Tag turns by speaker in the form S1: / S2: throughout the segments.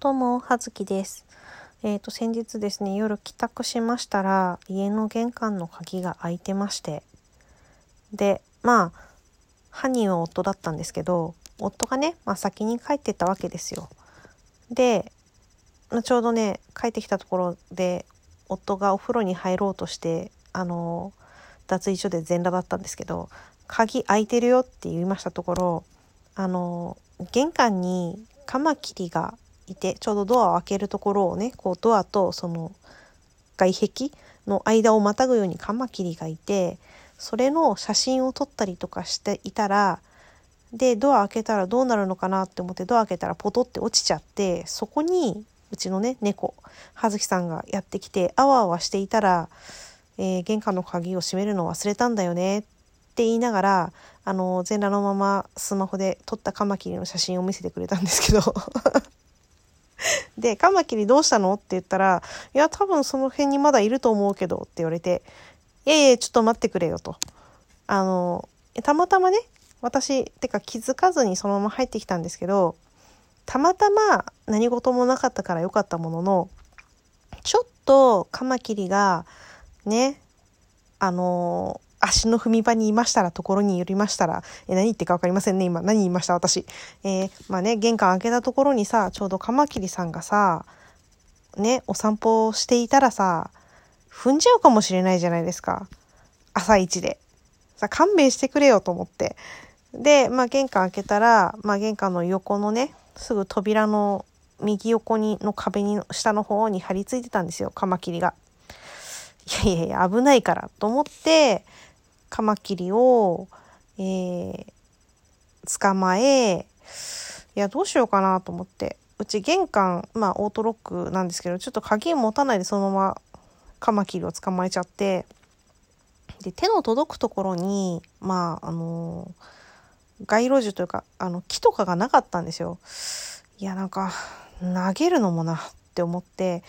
S1: どうも、はずきです。えっ、と、先日ですね、夜帰宅しましたら、家の玄関の鍵が開いてまして。で、まあ、犯人は夫だったんですけど、夫がね、まあ先に帰ってったわけですよ。で、まあちょうどね、帰ってきたところで、夫がお風呂に入ろうとして、あの、脱衣所で全裸だったんですけど、鍵開いてるよって言いましたところ、あの、玄関にカマキリがいてちょうどドアを開けるところをねこうドアとその外壁の間をまたぐようにカマキリがいてそれの写真を撮ったりとかしていたらでドア開けたらどうなるのかなって思ってドア開けたらポトって落ちちゃってそこにうちのね猫葉月さんがやってきてあわあわしていたら、えー玄関の鍵を閉めるのを忘れたんだよねって言いながらあの全裸のままスマホで撮ったカマキリの写真を見せてくれたんですけど。で、カマキリどうしたの？って言ったら、いや、多分その辺にまだいると思うけどって言われて、いやいや、ちょっと待ってくれよと。あの、たまたまね、私、ってか気づかずにそのまま入ってきたんですけど、たまたま何事もなかったから良かったものの、ちょっとカマキリが、ね、あの足の踏み場にいましたら、ところに寄りましたら、え、何言ってか分かりませんね、今。何言いました、私。えーまあね、玄関開けたところにさ、ちょうどカマキリさんがさ、ね、お散歩していたらさ、踏んじゃうかもしれないじゃないですか。朝一で。さ、勘弁してくれよと思って。で、まあ玄関開けたら、まあ玄関の横のね、すぐ扉の右横にの壁に、下の方に張り付いてたんですよ、カマキリが。いやいやいや、危ないからと思って、カマキリを、えー、捕まえ、いや、どうしようかなと思って。うち玄関、まあオートロックなんですけど、ちょっと鍵持たないでそのままカマキリを捕まえちゃって、で、手の届くところに、まあ、あの街路樹というか、あの、木とかがなかったんですよ。いや、なんか、投げるのもなって思って、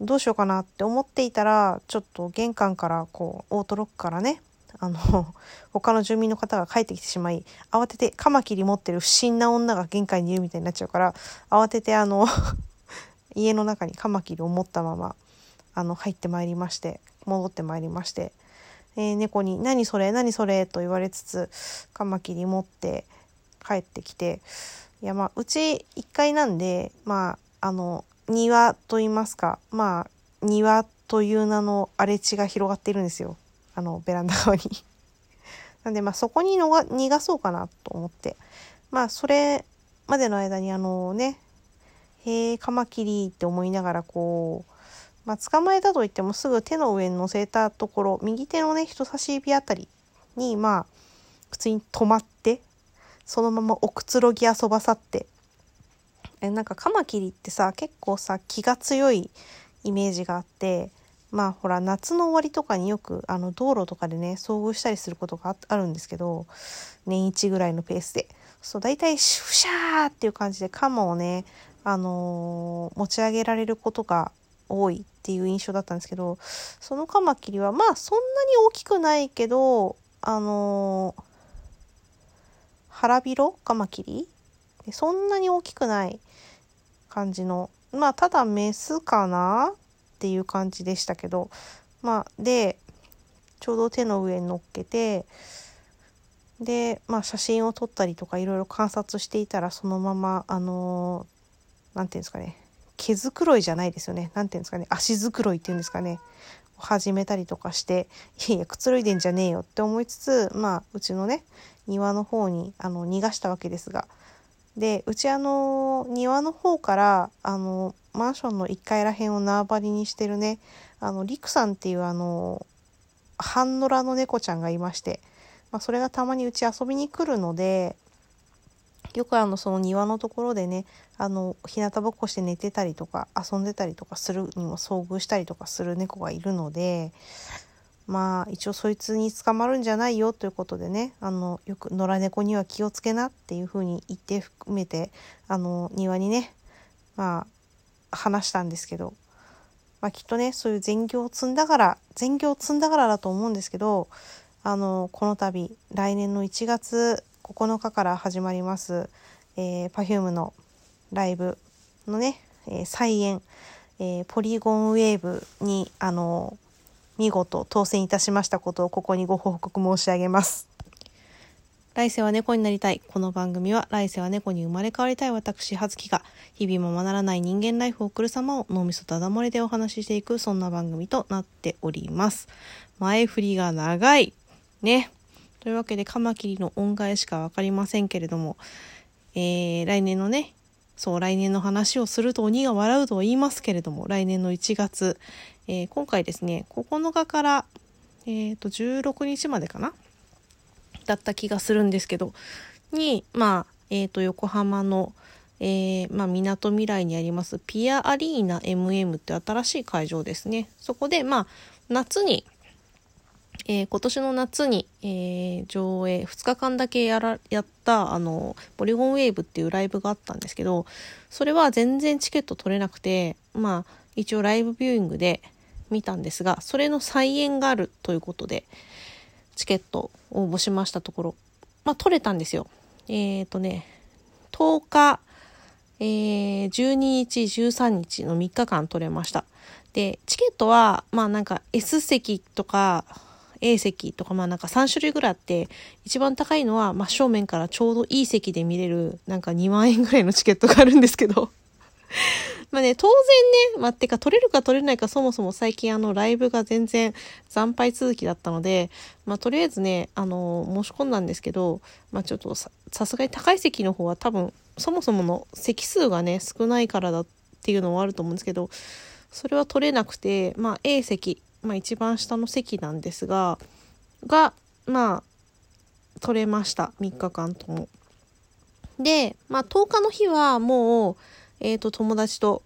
S1: どうしようかなって思っていたら、ちょっと玄関から、こう、オートロックからね、あの、他の住民の方が帰ってきてしまい、慌ててカマキリ持ってる不審な女が玄関にいるみたいになっちゃうから、慌ててあの、家の中にカマキリを持ったまま、あの、入ってまいりまして、戻ってまいりまして、えー猫に「何それ何それ」と言われつつカマキリ持って帰ってきていやまあうち1階なんでまああの庭と言いますかまあ庭という名の荒れ地が広がっているんですよ。あのベランダ側に。なんでまあそこにのが逃がそうかなと思ってまあそれまでの間にあのね「へえカマキリ」って思いながらこうまあ、捕まえたといってもすぐ手の上に乗せたところ右手のね人差し指あたりにまあ普通に止まってそのままおくつろぎ遊ばさってえなんかカマキリってさ結構さ気が強いイメージがあってまあほら夏の終わりとかによくあの道路とかでね遭遇したりすることがあるんですけど年一ぐらいのペースで。そう大体シュシャーっていう感じでカマをねあのー持ち上げられることが多いっていう印象だったんですけどそのカマキリはまあそんなに大きくないけどあのー腹広カマキリ？そんなに大きくない感じのまあただメスかな？っていう感じでしたけどまあでちょうど手の上に乗っけてでまあ写真を撮ったりとかいろいろ観察していたらそのままあのーていうんですかね毛づくろいじゃないですよね。なんていうんですかね。足づくろいっていうんですかね。始めたりとかして、いやいや、くつろいでんじゃねえよって思いつつ、まあ、うちのね、庭の方に、あの、逃がしたわけですが。で、うちあの、庭の方から、あの、マンションの1階らへんを縄張りにしてるね、あの、リクさんっていうあの、半野良の猫ちゃんがいまして、まあ、それがたまにうち遊びに来るので、よくあのその庭のところでねあの日向ぼっこして寝てたりとか遊んでたりとかするにも遭遇したりとかする猫がいるのでまあ一応そいつに捕まるんじゃないよということでねあのよく野良猫には気をつけなっていうふうに言って含めてあの庭にねまあ話したんですけど、まあ、きっとねそういう善行を積んだから善行を積んだからだと思うんですけどあのこの度来年の1月9日から始まります、えー、Perfume のライブのね、えー、再演、えー、ポリゴンウェーブに、あの見事当選いたしましたことをここにご報告申し上げます。来世は猫になりたい。この番組は来世は猫に生まれ変わりたい私、はずきが日々ままならない人間ライフを送る様を脳みそただ漏れでお話ししていくそんな番組となっております。前振りが長い。ね。というわけでカマキリの恩返しかわかりませんけれども、えー、来年のね、そう、来年の話をすると鬼が笑うと言いますけれども、来年の1月、えー、今回ですね、9日から、えっ、ー、と、16日までかなだった気がするんですけど、に、まあ、えっ、ー、と、横浜の、えー、まあ、港未来にありますピアアリーナ MM って新しい会場ですね。そこで、まあ、夏に、えー、今年の夏に、えー、上映2日間だけやらやったあのポリゴンウェーブっていうライブがあったんですけどそれは全然チケット取れなくてまあ一応ライブビューイングで見たんですがそれの再演があるということでチケット応募しましたところ。まあ取れたんですよ。えっ、ー、とね10日、えー、12日13日の3日間取れました。でチケットはまあなんか S 席とか A 席とかまあなんか3種類ぐらいあって、一番高いのは真正面からちょうどいい席で見れる、なんか2万円ぐらいのチケットがあるんですけど。まあね、当然ね、まあ、てか取れるか取れないかそもそも最近あのライブが全然惨敗続きだったので、まあとりあえずね、あの、申し込んだんですけど、まあちょっとさすがに高い席の方は多分そもそもの席数がね、少ないからだっていうのはあると思うんですけど、それは取れなくて、まあ A 席、まあ、一番下の席なんですががまあ取れました3日間とも。で、まあ、10日の日はもう、えっ、ー、と友達と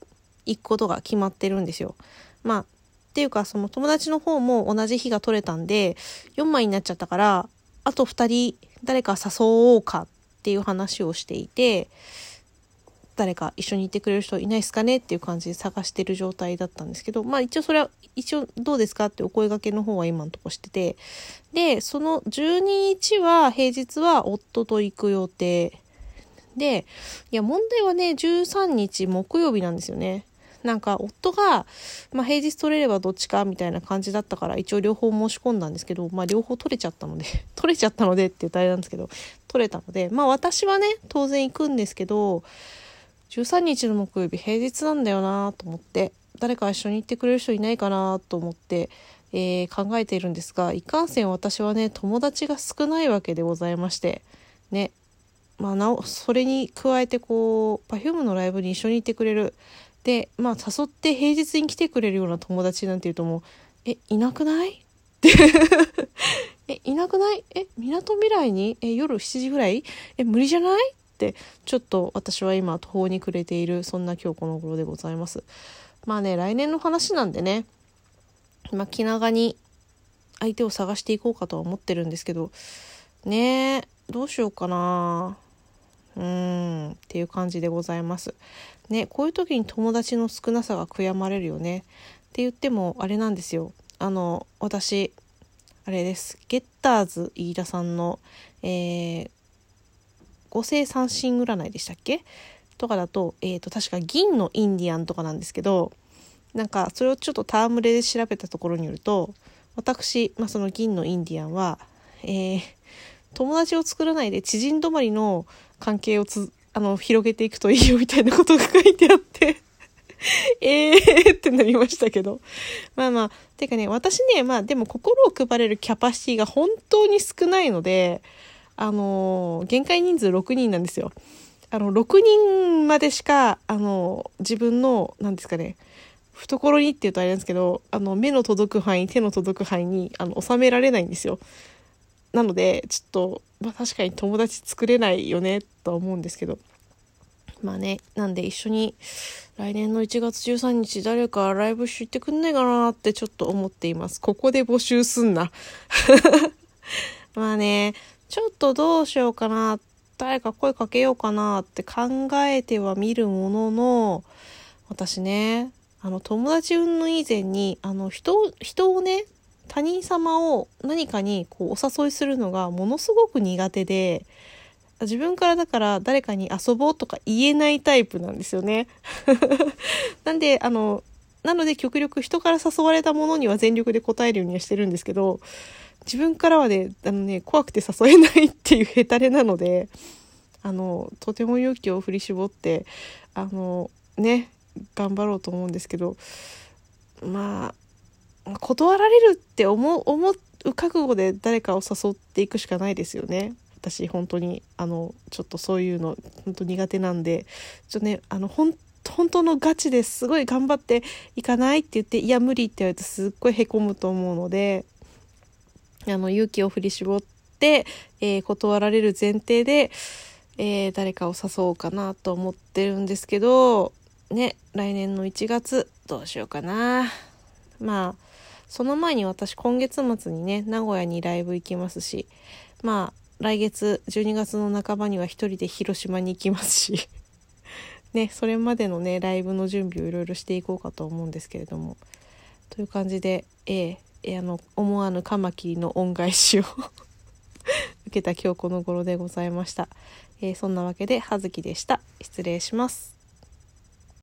S1: 行くことが決まってるんですよ。まあっていうかその友達の方も同じ日が取れたんで4枚になっちゃったからあと2人誰か誘おうかっていう話をしていて誰か一緒に行ってくれる人いないですかねっていう感じで探してる状態だったんですけど、まあ一応それは、一応どうですかってお声掛けの方は今のとこしてて、で、その12日は平日は夫と行く予定で、いや問題はね、13日木曜日なんですよね。なんか夫が、まあ、平日取れればどっちかみたいな感じだったから一応両方申し込んだんですけど、まあ、両方取れちゃったので 取れちゃったのでって言うとあれなんですけど取れたのでまあ私はね当然行くんですけど13日の木曜日平日なんだよなと思って誰か一緒に行ってくれる人いないかなと思って、えー、考えているんですがいかんせん私はね友達が少ないわけでございましてねまあなおそれに加えてこう Perfume のライブに一緒に行ってくれる。でまあ誘って平日に来てくれるような友達なんていうともうえいなくない？って。えいなくない？えみなとみらいに？え夜7時ぐらい？え無理じゃない？ってちょっと私は今途方に暮れているそんな今日この頃でございます。まあね来年の話なんでね。まあ気長に相手を探していこうかとは思ってるんですけど。ねえどうしようかな。っていう感じでございます。ねこういう時に友達の少なさが悔やまれるよね。って言ってもあれなんですよ。あの私あれです。ゲッターズ飯田さんの、えー、五星三神占いでしたっけ？とかだと,、えーと、確か銀のインディアンとかなんですけどなんかそれをちょっと戯れで調べたところによると私、まあ、その銀のインディアンは、えー、友達を作らないで知人止まりの関係をつあの広げていくといいよみたいなことが書いてあって えーってなりましたけど。まあまあ、てかね、私ね、まあでも心を配れるキャパシティが本当に少ないので、あのー、限界人数6人なんですよ。あの、6人までしか、あのー、自分の、何ですかね、懐にって言うとあれなんですけど、あの、目の届く範囲、手の届く範囲に、あの、収められないんですよ。なので、ちょっと、まあ確かに友達作れないよね、とは思うんですけど。まあね、なんで一緒に来年の1月13日誰かライブし行ってくんないかなってちょっと思っています。ここで募集すんな。まあね、ちょっとどうしようかな、誰か声かけようかなって考えてはみるものの、私ね、あの、友達云々以前に、あの、人、人をね、他人様を何かにこうお誘いするのがものすごく苦手で、自分からだから誰かに遊ぼうとか言えないタイプなんですよね。なんで、あの、なので極力人から誘われたものには全力で答えるようにはしてるんですけど、自分からはね、あのね、怖くて誘えないっていうヘタレなので、あの、とても勇気を振り絞って、あの、ね、頑張ろうと思うんですけど、まあ、断られるって思う、思う覚悟で誰かを誘っていくしかないですよね。私本当にあのちょっとそういうの本当苦手なんでちょっとねあの本本当のガチですごい頑張っていかないって言っていや無理って言われるとすっごいへこむと思うのであの勇気を振り絞って、えー、断られる前提で、えー、誰かを誘おうかなと思ってるんですけどね来年の1月どうしようかなまあその前に私今月末にね名古屋にライブ行きますしまあ来月12月の半ばには一人で広島に行きますしねそれまでのねライブの準備をいろいろしていこうかと思うんですけれどもという感じでえー、あの思わぬカマキリの恩返しを 受けた今日この頃でございました、えー、そんなわけで葉月でした。失礼します。